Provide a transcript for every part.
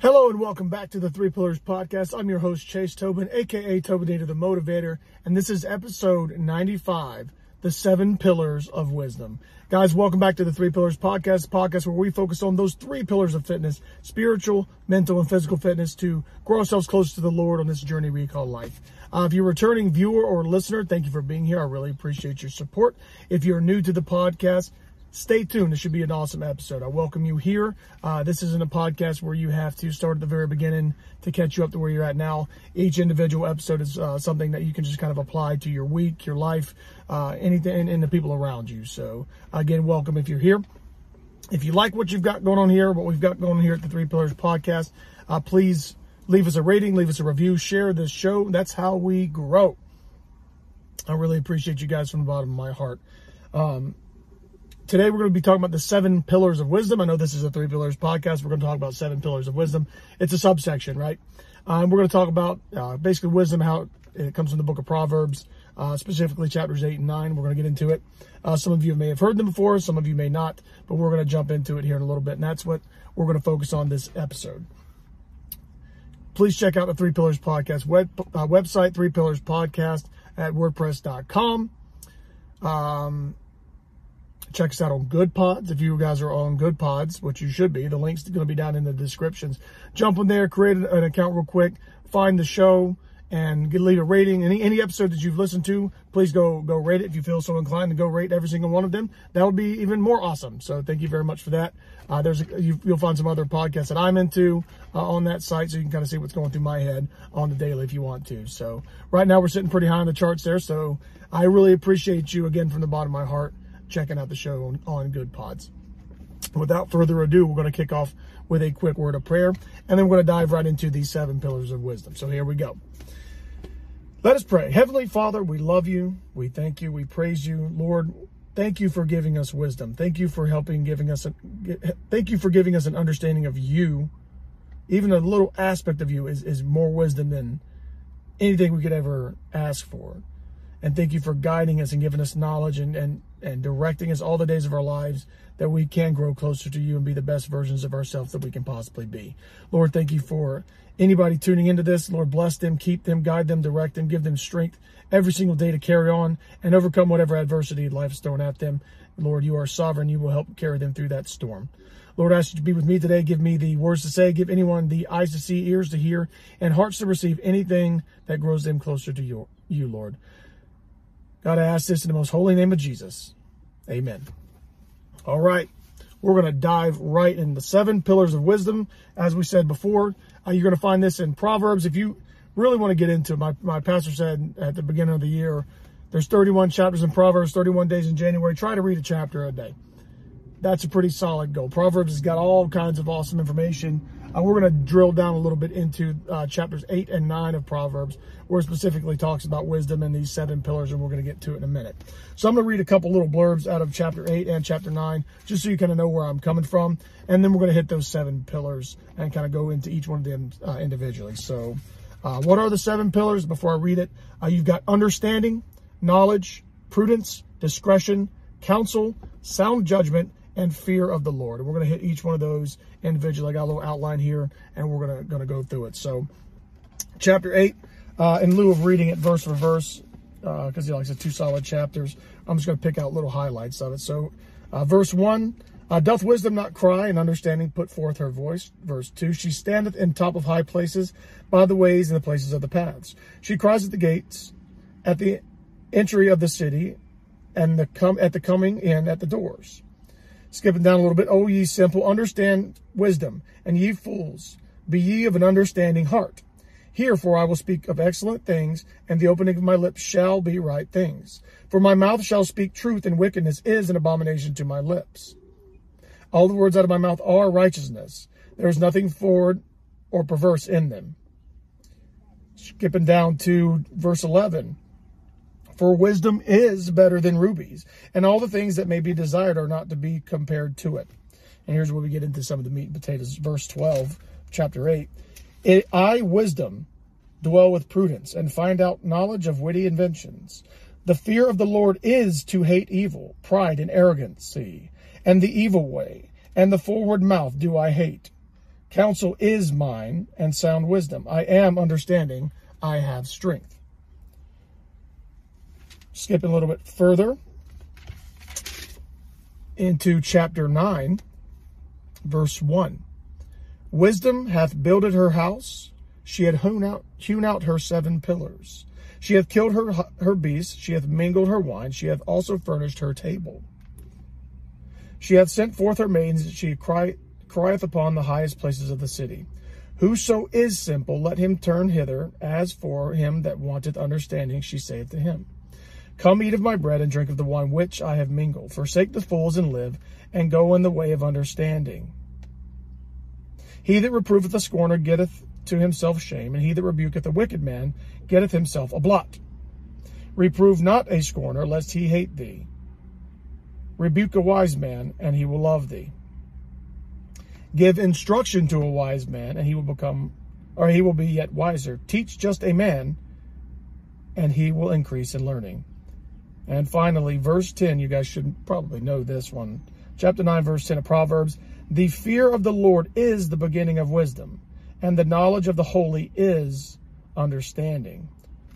Hello and welcome back to the Three Pillars Podcast. I'm your host, Chase Tobin, aka Tobinator the Motivator, and this is episode 95, The Seven Pillars of Wisdom. Guys, welcome back to the Three Pillars Podcast, podcast where we focus on those three pillars of fitness spiritual, mental, and physical fitness to grow ourselves close to the Lord on this journey we call life. Uh, if you're a returning viewer or listener, thank you for being here. I really appreciate your support. If you're new to the podcast, stay tuned. This should be an awesome episode. I welcome you here. Uh, this isn't a podcast where you have to start at the very beginning to catch you up to where you're at now. Each individual episode is uh, something that you can just kind of apply to your week, your life, uh, anything, and the people around you. So, again, welcome if you're here. If you like what you've got going on here, what we've got going on here at the Three Pillars Podcast, uh, please leave us a rating, leave us a review, share this show. That's how we grow. I really appreciate you guys from the bottom of my heart. Um, Today we're going to be talking about the seven pillars of wisdom. I know this is a three pillars podcast. We're going to talk about seven pillars of wisdom. It's a subsection, right? Um, we're going to talk about uh, basically wisdom, how it comes from the book of Proverbs, uh, specifically chapters eight and nine. We're going to get into it. Uh, some of you may have heard them before, some of you may not, but we're going to jump into it here in a little bit, and that's what we're going to focus on this episode. Please check out the Three Pillars Podcast web, uh, website, Three Pillars Podcast at WordPress.com. Um, Check us out on Goodpods. If you guys are on Goodpods, which you should be, the link's going to be down in the descriptions. Jump in there, create an account real quick, find the show, and leave a rating. Any any episode that you've listened to, please go go rate it if you feel so inclined to go rate every single one of them. That would be even more awesome. So thank you very much for that. Uh, there's a, you, will find some other podcasts that I'm into uh, on that site, so you can kind of see what's going through my head on the daily if you want to. So right now we're sitting pretty high on the charts there. So I really appreciate you again from the bottom of my heart checking out the show on, on Goodpods. Without further ado, we're going to kick off with a quick word of prayer, and then we're going to dive right into these seven pillars of wisdom. So here we go. Let us pray. Heavenly Father, we love you. We thank you. We praise you. Lord, thank you for giving us wisdom. Thank you for helping giving us a, thank you for giving us an understanding of you. Even a little aspect of you is, is more wisdom than anything we could ever ask for. And thank you for guiding us and giving us knowledge and, and, and directing us all the days of our lives that we can grow closer to you and be the best versions of ourselves that we can possibly be. Lord, thank you for anybody tuning into this. Lord, bless them, keep them, guide them, direct them, give them strength every single day to carry on and overcome whatever adversity life is throwing at them. Lord, you are sovereign. You will help carry them through that storm. Lord, I ask you to be with me today. Give me the words to say. Give anyone the eyes to see, ears to hear, and hearts to receive anything that grows them closer to you, you Lord. God, I ask this in the most holy name of Jesus. Amen. All right. We're going to dive right in the seven pillars of wisdom. As we said before, uh, you're going to find this in Proverbs. If you really want to get into it, my, my pastor said at the beginning of the year, there's 31 chapters in Proverbs, 31 days in January. Try to read a chapter a day. That's a pretty solid goal. Proverbs has got all kinds of awesome information uh, we're going to drill down a little bit into uh, chapters 8 and 9 of Proverbs, where specifically talks about wisdom and these seven pillars, and we're going to get to it in a minute. So I'm going to read a couple little blurbs out of chapter 8 and chapter 9, just so you kind of know where I'm coming from. And then we're going to hit those seven pillars and kind of go into each one of them uh, individually. So, uh, what are the seven pillars? Before I read it, uh, you've got understanding, knowledge, prudence, discretion, counsel, sound judgment, and fear of the Lord. And we're going to hit each one of those individually. I got a little outline here, and we're going to going to go through it. So, chapter eight. Uh, in lieu of reading it verse for verse, because uh, like I said, two solid chapters, I'm just going to pick out little highlights of it. So, uh, verse one. Uh, doth wisdom not cry and understanding put forth her voice? Verse 2 She standeth in top of high places by the ways and the places of the paths. She cries at the gates, at the entry of the city, and the come at the coming in at the doors. Skipping down a little bit. O ye simple, understand wisdom, and ye fools, be ye of an understanding heart. Herefore I will speak of excellent things, and the opening of my lips shall be right things. For my mouth shall speak truth, and wickedness is an abomination to my lips. All the words out of my mouth are righteousness. There is nothing forward or perverse in them. Skipping down to verse 11. For wisdom is better than rubies, and all the things that may be desired are not to be compared to it. And here's where we get into some of the meat and potatoes. Verse 12, chapter 8. I, wisdom, dwell with prudence, and find out knowledge of witty inventions. The fear of the Lord is to hate evil, pride and arrogancy, and the evil way, and the forward mouth do I hate. Counsel is mine and sound wisdom. I am understanding. I have strength. Skipping a little bit further into chapter 9, verse 1. Wisdom hath builded her house. She had hewn out, hewn out her seven pillars. She hath killed her, her beasts. She hath mingled her wine. She hath also furnished her table. She hath sent forth her maidens. She cry, crieth upon the highest places of the city. Whoso is simple, let him turn hither. As for him that wanteth understanding, she saith to him, Come eat of my bread and drink of the wine which I have mingled. Forsake the fools and live, and go in the way of understanding. He that reproveth a scorner getteth to himself shame, and he that rebuketh a wicked man getteth himself a blot. Reprove not a scorner, lest he hate thee. Rebuke a wise man, and he will love thee. Give instruction to a wise man, and he will become, or he will be yet wiser. Teach just a man, and he will increase in learning. And finally, verse 10, you guys should probably know this one. Chapter 9, verse 10 of Proverbs. The fear of the Lord is the beginning of wisdom, and the knowledge of the holy is understanding.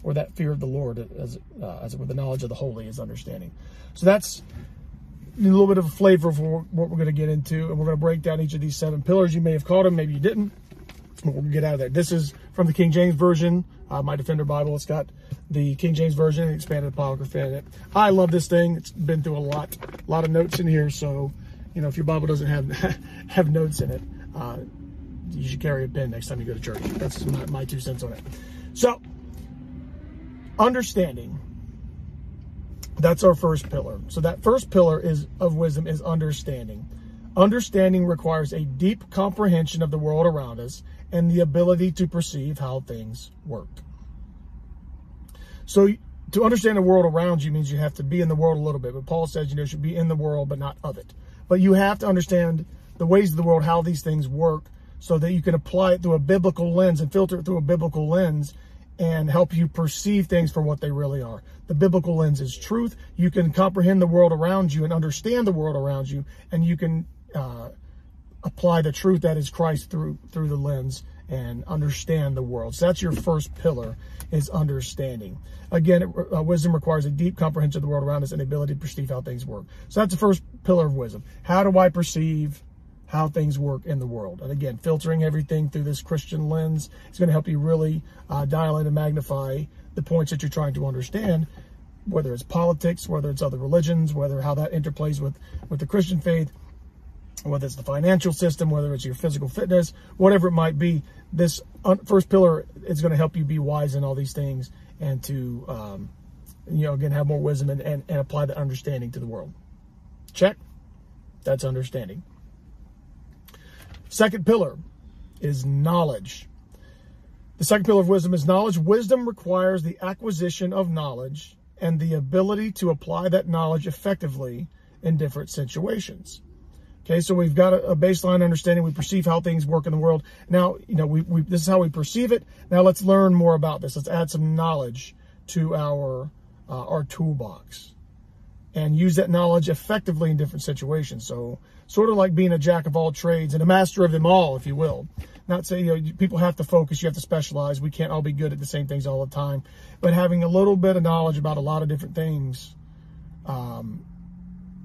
Or that fear of the Lord, as, uh, as with the knowledge of the holy, is understanding. So that's a little bit of a flavor for what we're going to get into, and we're going to break down each of these seven pillars. You may have caught them, maybe you didn't. We'll get out of there. This is from the King James Version, uh, my Defender Bible. It's got the King James Version and expanded apocrypha in it. I love this thing. It's been through a lot, a lot of notes in here. So, you know, if your Bible doesn't have have notes in it, uh, you should carry a pen next time you go to church. That's my, my two cents on it. So, understanding that's our first pillar. So that first pillar is of wisdom is understanding. Understanding requires a deep comprehension of the world around us and the ability to perceive how things work. So to understand the world around you means you have to be in the world a little bit. But Paul says, you know, you should be in the world, but not of it. But you have to understand the ways of the world, how these things work, so that you can apply it through a biblical lens and filter it through a biblical lens and help you perceive things for what they really are. The biblical lens is truth. You can comprehend the world around you and understand the world around you, and you can uh, apply the truth that is Christ through through the lens and understand the world. So that's your first pillar is understanding. Again, it, uh, wisdom requires a deep comprehension of the world around us and the ability to perceive how things work. So that's the first pillar of wisdom. How do I perceive how things work in the world. And again, filtering everything through this Christian lens is going to help you really uh, dial in and magnify the points that you're trying to understand, whether it's politics, whether it's other religions, whether how that interplays with, with the Christian faith, whether it's the financial system, whether it's your physical fitness, whatever it might be. This first pillar is going to help you be wise in all these things and to, um, you know, again, have more wisdom and, and, and apply the understanding to the world. Check. That's understanding. Second pillar is knowledge. The second pillar of wisdom is knowledge. Wisdom requires the acquisition of knowledge and the ability to apply that knowledge effectively in different situations. Okay, so we've got a, baseline understanding. We perceive how things work in the world. Now, you know, we, we, this is how we perceive it. Now let's learn more about this. Let's add some knowledge to our uh, our toolbox and use that knowledge effectively in different situations. So sort of like being a jack of all trades and a master of them all, if you will. Not saying, you know, people have to focus, you have to specialize. We can't all be good at the same things all the time. But having a little bit of knowledge about a lot of different things, um,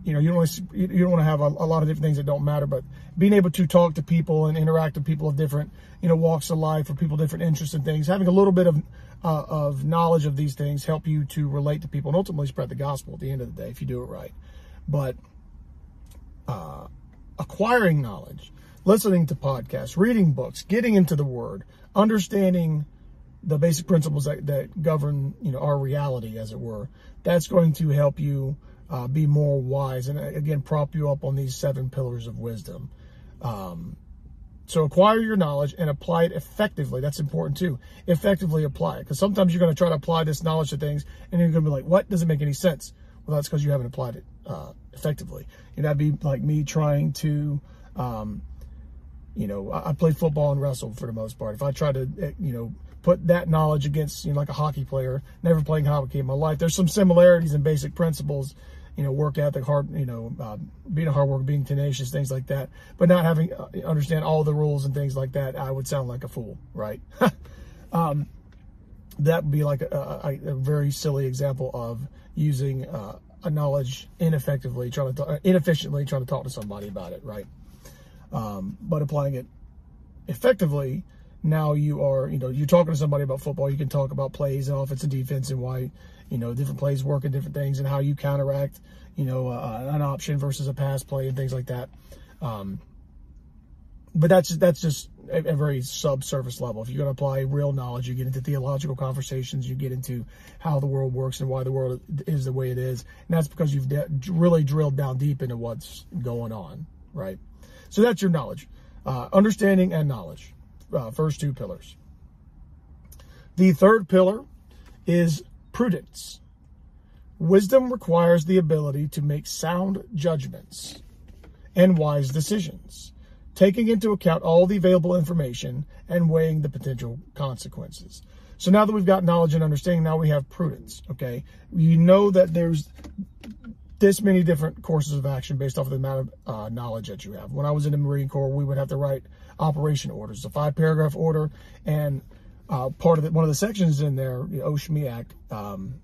you know, you don't want to, you don't want to have a, a, lot of different things that don't matter, but being able to talk to people and interact with people of different, you know, walks of life or people different interests and things, having a little bit of, uh, of knowledge of these things help you to relate to people and ultimately spread the gospel at the end of the day if you do it right. But, uh, acquiring knowledge, listening to podcasts, reading books, getting into the word, understanding the basic principles that, that govern, you know, our reality, as it were, that's going to help you uh, be more wise and again prop you up on these seven pillars of wisdom. Um, so acquire your knowledge and apply it effectively. That's important too. Effectively apply it because sometimes you're going to try to apply this knowledge to things and you're going to be like, "What doesn't make any sense?" Well, that's because you haven't applied it uh, effectively. And that'd be like me trying to, um, you know, I, I played football and wrestled for the most part. If I try to, eh, you know, put that knowledge against, you know, like a hockey player, never playing hockey in my life, there's some similarities and basic principles you know, work ethic, hard, you know, uh, being a hard worker, being tenacious, things like that, but not having uh, understand all the rules and things like that, I would sound like a fool, right? um, that would be like a, a, a, very silly example of using uh, a knowledge ineffectively, trying to talk, inefficiently trying to talk to somebody about it, right? Um, but applying it effectively, now you are, you know, you're talking to somebody about football. You can talk about plays and offense and defense and why, you know, different plays work and different things and how you counteract, you know, uh, an option versus a pass play and things like that. Um, but that's that's just a, a very subsurface level. If you're going to apply real knowledge, you get into theological conversations, you get into how the world works and why the world is the way it is, and that's because you've de- really drilled down deep into what's going on, right? So that's your knowledge, uh, understanding and knowledge uh, first two pillars. The third pillar is prudence. Wisdom requires the ability to make sound judgments and wise decisions, taking into account all the available information and weighing the potential consequences. So now that we've got knowledge and understanding, now we have prudence. Okay. You know that there's this many different courses of action based off of the amount of uh, knowledge that you have. When I was in the Marine Corps, we would have to write operation orders, a five paragraph order, and uh, part of one of the sections in there, the OSMEAC, um,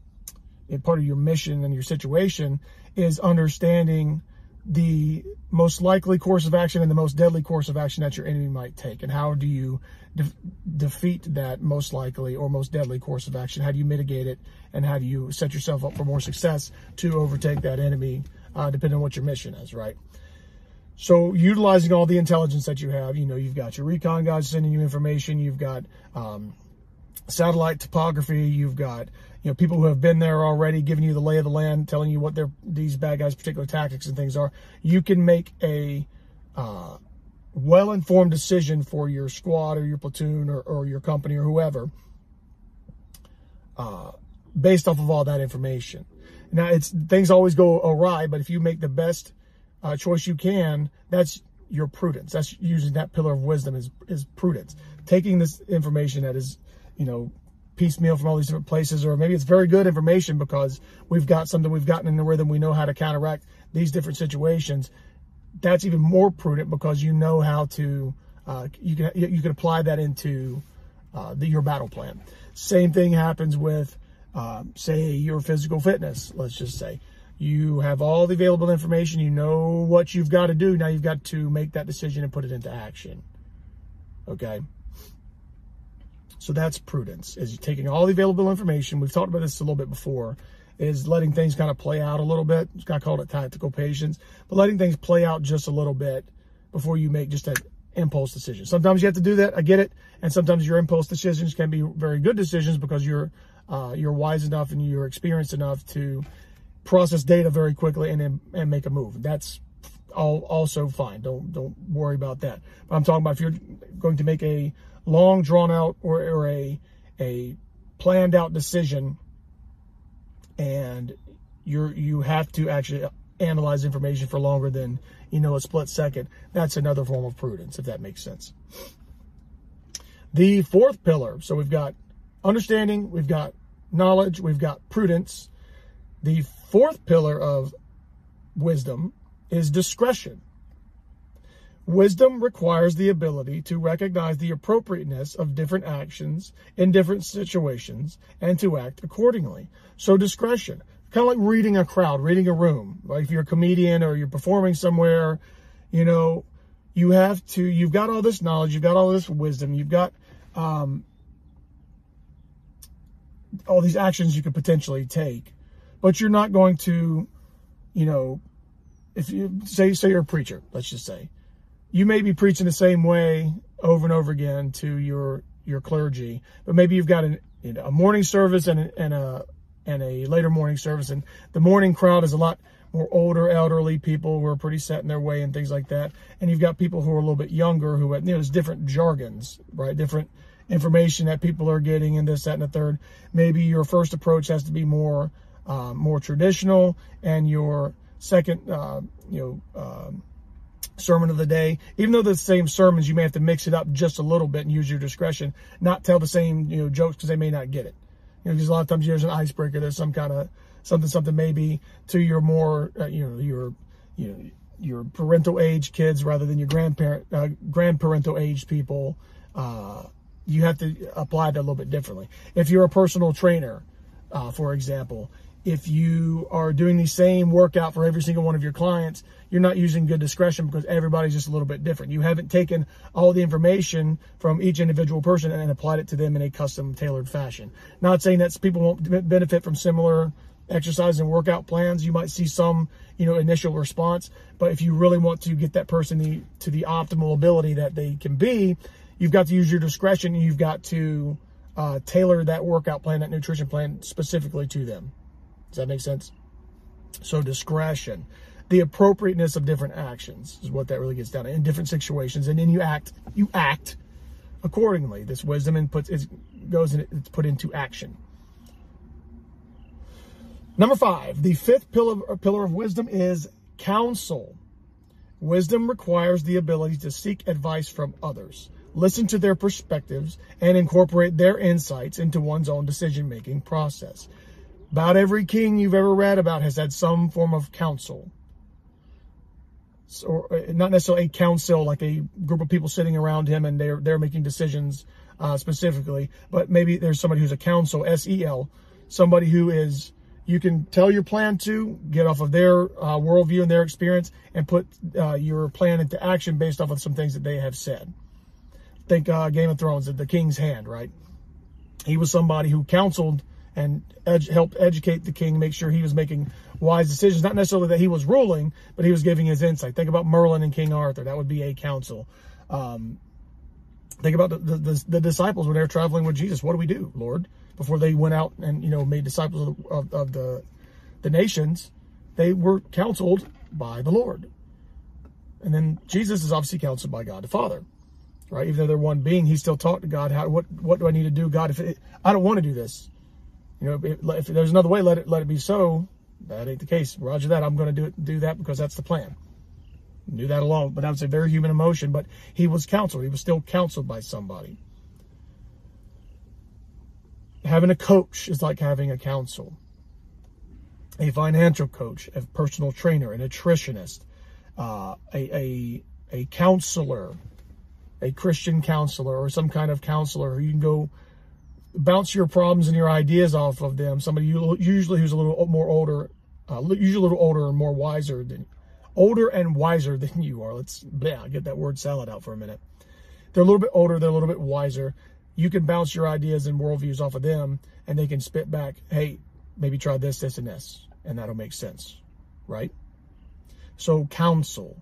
part of your mission and your situation is understanding the most likely course of action and the most deadly course of action that your enemy might take, and how do you de- defeat that most likely or most deadly course of action? How do you mitigate it, and how do you set yourself up for more success to overtake that enemy, uh, depending on what your mission is, right? So utilizing all the intelligence that you have, you know, you've got your recon guys sending you information, you've got um, satellite topography, you've got you know people who have been there already giving you the lay of the land, telling you what their these bad guys' particular tactics and things are. You can make a uh, well-informed decision for your squad or your platoon or, or your company or whoever uh, based off of all that information. Now, it's things always go awry, but if you make the best uh, choice you can, that's your prudence. That's using that pillar of wisdom is, is prudence. Taking this information that is, you know, piecemeal from all these different places, or maybe it's very good information because we've got something we've gotten in the rhythm. We know how to counteract these different situations. That's even more prudent because you know how to, uh, you can, you can apply that into uh, the, your battle plan. Same thing happens with, uh, say, your physical fitness, let's just say you have all the available information. You know what you've got to do. Now you've got to make that decision and put it into action. Okay. So that's prudence is taking all the available information. We've talked about this a little bit before is letting things kind of play out a little bit. I called it tactical patience, but letting things play out just a little bit before you make just an impulse decision. Sometimes you have to do that. I get it. And sometimes your impulse decisions can be very good decisions because you're, uh, you're wise enough and you're experienced enough to process data very quickly and and make a move. That's all also fine. Don't don't worry about that. But I'm talking about if you're going to make a long drawn out or, or a a planned out decision and you're you have to actually analyze information for longer than you know a split second that's another form of prudence if that makes sense the fourth pillar so we've got understanding we've got knowledge we've got prudence the fourth pillar of wisdom is discretion. Wisdom requires the ability to recognize the appropriateness of different actions in different situations and to act accordingly. So discretion, kind of like reading a crowd, reading a room. Like if you're a comedian or you're performing somewhere, you know, you have to, you've got all this knowledge, you've got all this wisdom, you've got um, all these actions you could potentially take but you're not going to, you know, if you say say you're a preacher, let's just say, you may be preaching the same way over and over again to your your clergy, but maybe you've got an, you know, a morning service and a, and a and a later morning service, and the morning crowd is a lot more older, elderly people who are pretty set in their way and things like that, and you've got people who are a little bit younger who, you know, there's different jargons, right? Different information that people are getting and this, that, and the third. Maybe your first approach has to be more uh, more traditional, and your second, uh, you know, um, sermon of the day. Even though the same sermons, you may have to mix it up just a little bit and use your discretion. Not tell the same, you know, jokes because they may not get it. You know, because a lot of times there's an icebreaker, there's some kind of something something maybe to your more uh, you know your you know your parental age kids rather than your grandparent uh, grandparental age people. Uh, you have to apply that a little bit differently. If you're a personal trainer, uh, for example, if you are doing the same workout for every single one of your clients, you're not using good discretion because everybody's just a little bit different. You haven't taken all the information from each individual person and applied it to them in a custom tailored fashion. Not saying that people won't benefit from similar exercise and workout plans. You might see some, you know, initial response, but if you really want to get that person the, to the optimal ability that they can be, you've got to use your discretion and you've got to uh, tailor that workout plan, that nutrition plan specifically to them. Does that make sense? So discretion, the appropriateness of different actions is what that really gets down to in different situations. And then you act, you act accordingly. This wisdom and puts, it goes and it's put into action. Number five, the fifth pillar, uh, pillar of wisdom is counsel. Wisdom requires the ability to seek advice from others, listen to their perspectives, and incorporate their insights into one's own decision making process. About every king you've ever read about has had some form of council. Or uh, not necessarily a council, like a group of people sitting around him and they're they're making decisions uh, specifically, but maybe there's somebody who's a counsel, S-E-L, somebody who is you can tell your plan to get off of their uh, worldview and their experience and put uh, your plan into action based off of some things that they have said. Think uh, Game of Thrones, the King's Hand, right? He was somebody who counseled and ed- helped educate the king, make sure he was making wise decisions. Not necessarily that he was ruling, but he was giving his insight. Think about Merlin and King Arthur. That would be a council. Um, think about the, the, the, disciples when they're traveling with Jesus. What do we do, Lord? Before they went out and, you know, made disciples of, of, of the, the nations, they were counseled by the Lord. And then Jesus is obviously counseled by God the Father, right? Even though they're one being, he still talked to God. How, what, what do I need to do? God, if it, I don't want to do this, you know, if, there's another way, let it let it be so. That ain't the case. Roger that. I'm going to do it, do that because that's the plan. Do that alone, but that was a very human emotion. But he was counseled. He was still counseled by somebody. Having a coach is like having a counsel. A financial coach, a personal trainer, a nutritionist, uh, a, a a counselor, a Christian counselor, or some kind of counselor who you can go bounce your problems and your ideas off of them. Somebody usually who's a little more older, uh, usually a little older and more wiser than, older and wiser than you are. Let's yeah, get that word salad out for a minute. They're a little bit older. They're a little bit wiser. You can bounce your ideas and worldviews off of them, and they can spit back, "Hey, maybe try this, this, and this," and that'll make sense, right? So counsel,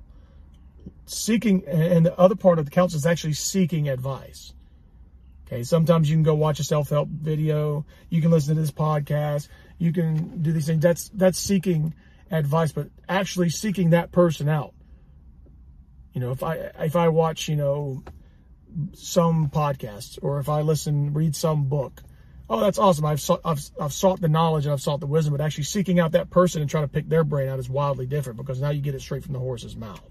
seeking, and the other part of the counsel is actually seeking advice. Okay, sometimes you can go watch a self-help video. You can listen to this podcast. You can do these things. That's that's seeking advice, but actually seeking that person out. You know, if I if I watch, you know, some podcasts or if I listen, read some book, oh, that's awesome. I've sought, I've, I've sought the knowledge and I've sought the wisdom, but actually seeking out that person and trying to pick their brain out is wildly different because now you get it straight from the horse's mouth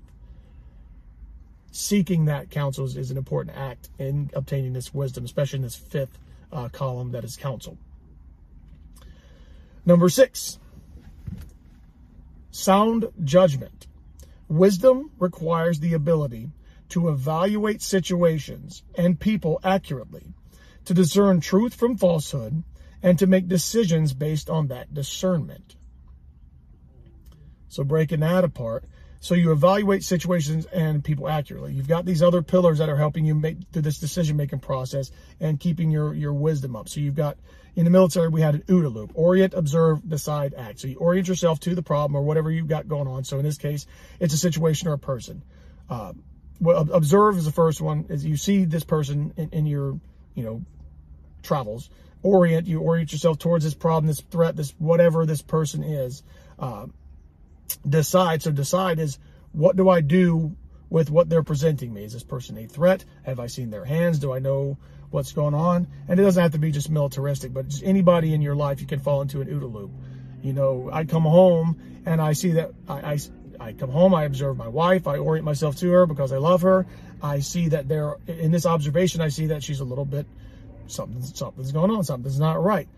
seeking that counsel is, is, an important act in obtaining this wisdom, especially in this fifth uh, column that is counsel. Number six, sound judgment. Wisdom requires the ability to evaluate situations and people accurately, to discern truth from falsehood, and to make decisions based on that discernment. So, breaking that apart, so you evaluate situations and people accurately. You've got these other pillars that are helping you make through this decision making process and keeping your, your wisdom up. So you've got in the military, we had an OODA loop orient, observe, decide, act. So you orient yourself to the problem or whatever you've got going on. So in this case, it's a situation or a person. Uh, well, observe is the first one is you see this person in, in your, you know, travels. Orient, you orient yourself towards this problem, this threat, this whatever this person is. Uh, decide. So decide is what do I do with what they're presenting me? Is this person a threat? Have I seen their hands? Do I know what's going on? And it doesn't have to be just militaristic, but just anybody in your life, you can fall into an OODA loop. You know, I come home and I see that I, I, I come home, I observe my wife, I orient myself to her because I love her. I see that there, in this observation, I see that she's a little bit, something, something's going on, something's not right.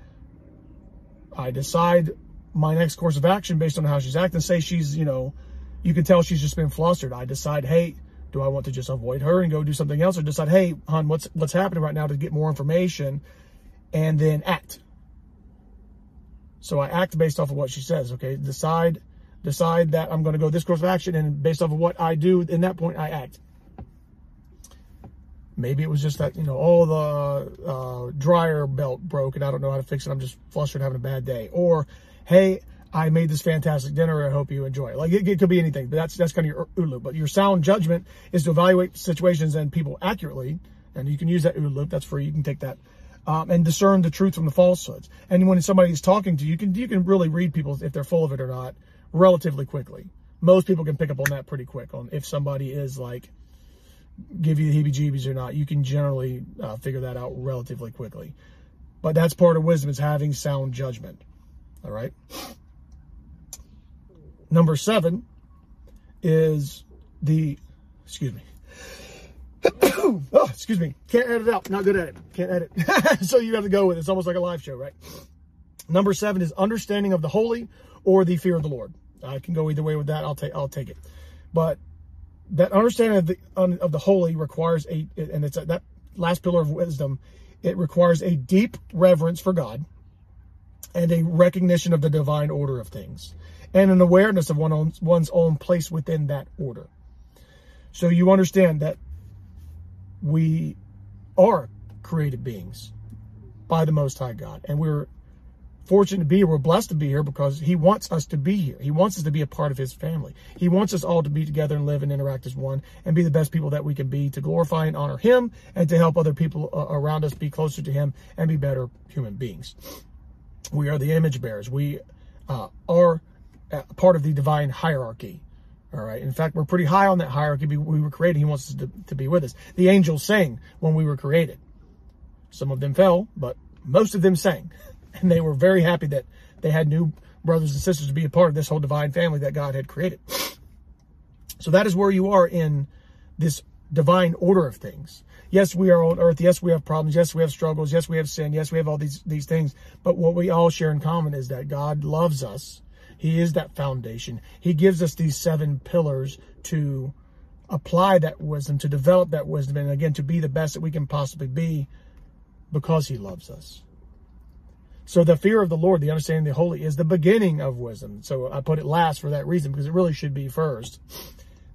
I decide my next course of action based on how she's acting. Say she's, you know, you can tell she's just been flustered. I decide, hey, do I want to just avoid her and go do something else, or decide, hey, hon, what's what's happening right now to get more information, and then act. So I act based off of what she says. Okay, decide decide that I'm going to go this course of action, and based off of what I do in that point, I act. Maybe it was just that, you know, all the uh, dryer belt broke and I don't know how to fix it. I'm just flustered having a bad day. Or, hey, I made this fantastic dinner. I hope you enjoy it. Like it, it could be anything, but that's, that's kind of your loop. But your sound judgment is to evaluate situations and people accurately. And you can use that OODA loop. That's free. You can take that. Um, and discern the truth from the falsehoods. And when somebody's talking to you, you can, you can really read people if they're full of it or not relatively quickly. Most people can pick up on that pretty quick on if somebody is like, give you the heebie-jeebies or not. You can generally uh, figure that out relatively quickly. But that's part of wisdom is having sound judgment. All right. Number seven is the, excuse me. oh, excuse me. Can't edit out. Not good at it. Can't edit. so you have to go with it. It's almost like a live show, right? Number seven is understanding of the holy or the fear of the Lord. I can go either way with that. I'll take I'll take it. But that understanding of the of the holy requires a and it's a, that last pillar of wisdom it requires a deep reverence for god and a recognition of the divine order of things and an awareness of one's own place within that order so you understand that we are created beings by the most high god and we're fortunate to be here. We're blessed to be here because he wants us to be here. He wants us to be a part of his family. He wants us all to be together and live and interact as one and be the best people that we can be to glorify and honor him and to help other people uh, around us be closer to him and be better human beings. We are the image bearers. We uh, are part of the divine hierarchy. All right. In fact, we're pretty high on that hierarchy. We were created. He wants us to, to be with us. The angels sang when we were created. Some of them fell, but most of them sang. and they were very happy that they had new brothers and sisters to be a part of this whole divine family that God had created. So that is where you are in this divine order of things. Yes, we are on earth. Yes, we have problems. Yes, we have struggles. Yes, we have sin. Yes, we have all these, these things. But what we all share in common is that God loves us. He is that foundation. He gives us these seven pillars to apply that wisdom, to develop that wisdom, and again, to be the best that we can possibly be because he loves us. So the fear of the Lord, the understanding of the holy is the beginning of wisdom. So I put it last for that reason because it really should be first.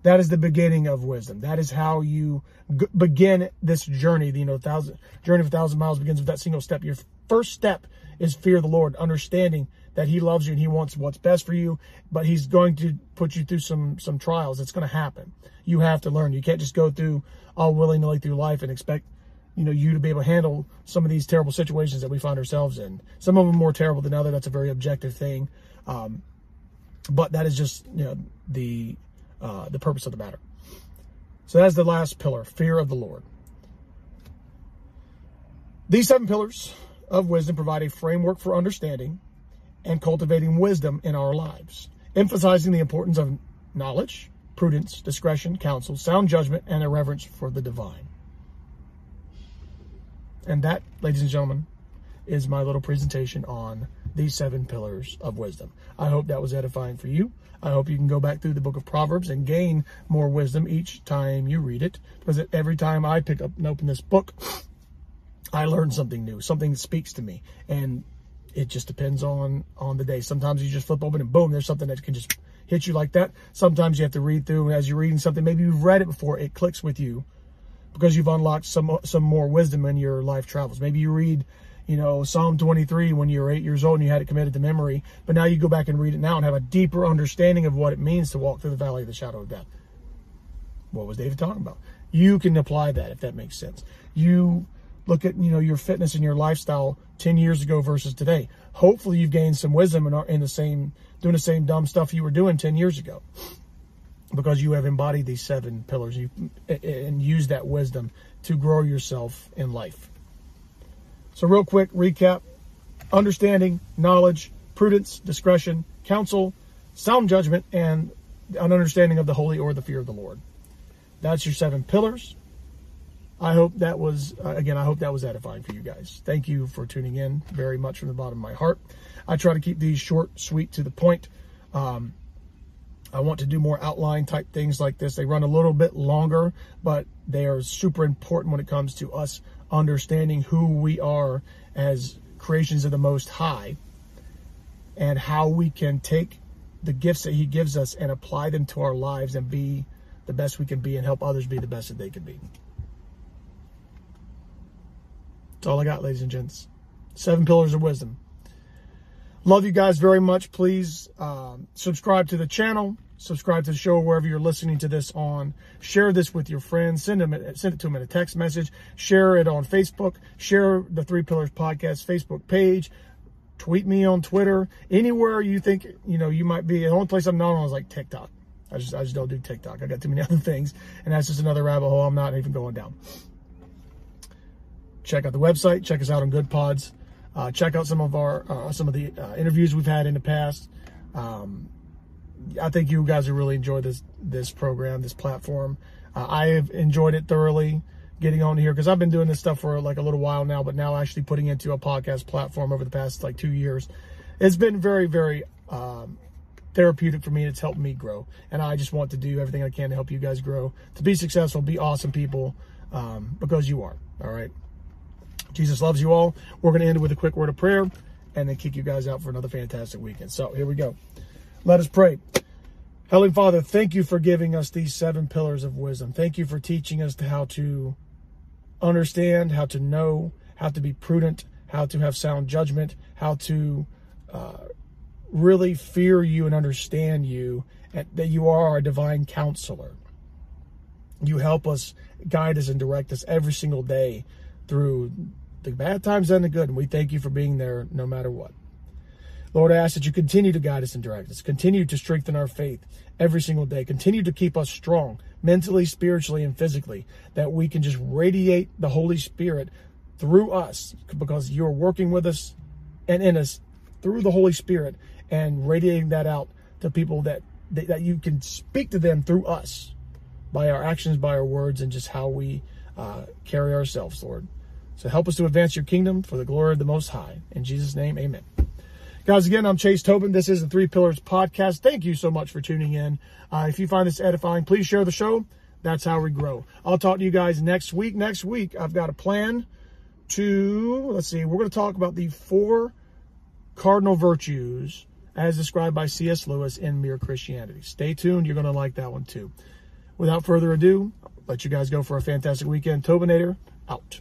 That is the beginning of wisdom. That is how you g- begin this journey. You know, thousand journey of a thousand miles begins with that single step. Your first step is fear the Lord, understanding that He loves you and He wants what's best for you. But He's going to put you through some some trials. It's going to happen. You have to learn. You can't just go through all willy nilly through life and expect you know, you to be able to handle some of these terrible situations that we find ourselves in. Some of them more terrible than other. That's a very objective thing. Um, but that is just, you know, the, uh, the purpose of the matter. So that's the last pillar, fear of the Lord. These seven pillars of wisdom provide a framework for understanding and cultivating wisdom in our lives, emphasizing the importance of knowledge, prudence, discretion, counsel, sound judgment, and a reverence for the divine. And that, ladies and gentlemen, is my little presentation on these seven pillars of wisdom. I hope that was edifying for you. I hope you can go back through the book of Proverbs and gain more wisdom each time you read it. Because every time I pick up and open this book, I learn something new. Something speaks to me. And it just depends on on the day. Sometimes you just flip open and boom, there's something that can just hit you like that. Sometimes you have to read through as you're reading something, maybe you've read it before, it clicks with you because you've unlocked some some more wisdom in your life travels. Maybe you read, you know, Psalm 23 when you were eight years old and you had it committed to memory, but now you go back and read it now and have a deeper understanding of what it means to walk through the valley of the shadow of death. What was David talking about? You can apply that if that makes sense. You look at you know your fitness and your lifestyle 10 years ago versus today. Hopefully you've gained some wisdom and are in the same doing the same dumb stuff you were doing 10 years ago because you have embodied these seven pillars you, and use that wisdom to grow yourself in life. So, real quick recap understanding, knowledge, prudence, discretion, counsel, sound judgment, and an understanding of the holy or the fear of the Lord. That's your seven pillars. I hope that was, uh, again, I hope that was edifying for you guys. Thank you for tuning in very much from the bottom of my heart. I try to keep these short, sweet, to the point. Um, I want to do more outline type things like this. They run a little bit longer, but they are super important when it comes to us understanding who we are as creations of the Most High and how we can take the gifts that He gives us and apply them to our lives and be the best we can be and help others be the best that they can be. That's all I got, ladies and gents. Seven pillars of wisdom. Love you guys very much. Please um, subscribe to the channel. Subscribe to the show wherever you're listening to this on. Share this with your friends. Send them send it to them in a text message. Share it on Facebook. Share the Three Pillars Podcast Facebook page. Tweet me on Twitter. Anywhere you think you know you might be. The only place I'm not on is like TikTok. I just I just don't do TikTok. I got too many other things, and that's just another rabbit hole I'm not even going down check out the website. Check us out on Goodpods. Uh, check out some of our uh, some of the uh, interviews we've had in the past. Um, I think you guys will really enjoy this this program, this platform. Uh, I have enjoyed it thoroughly getting on here because I've been doing this stuff for like a little while now, but now actually putting into a podcast platform over the past like two years, it's been very very um, therapeutic for me. It's helped me grow, and I just want to do everything I can to help you guys grow, to be successful, be awesome people, um, because you are. All right. Jesus loves you all. We're going to end it with a quick word of prayer and then kick you guys out for another fantastic weekend. So here we go. Let us pray. Heavenly Father, thank you for giving us these seven pillars of wisdom. Thank you for teaching us how to understand, how to know, how to be prudent, how to have sound judgment, how to uh, really fear you and understand you, and that you are our divine counselor. You help us, guide us, and direct us every single day through the bad times and the good. And we thank you for being there no matter what. Lord, I ask that you continue to guide us and direct us, continue to strengthen our faith every single day, continue to keep us strong mentally, spiritually, and physically, that we can just radiate the Holy Spirit through us because you're working with us and in us through the Holy Spirit and radiating that out to people that, that you can speak to them through us by our actions, by our words, and just how we uh, carry ourselves, Lord. So help us to advance your kingdom for the glory of the Most High. In Jesus' name, amen. Guys, again, I'm Chase Tobin. This is the Three Pillars Podcast. Thank you so much for tuning in. Uh, if you find this edifying, please share the show. That's how we grow. I'll talk to you guys next week. Next week, I've got a plan to, let's see, we're going to talk about the four cardinal virtues as described by C.S. Lewis in Mere Christianity. Stay tuned. You're going to like that one too. Without further ado, let you guys go for a fantastic weekend. Tobinator, out.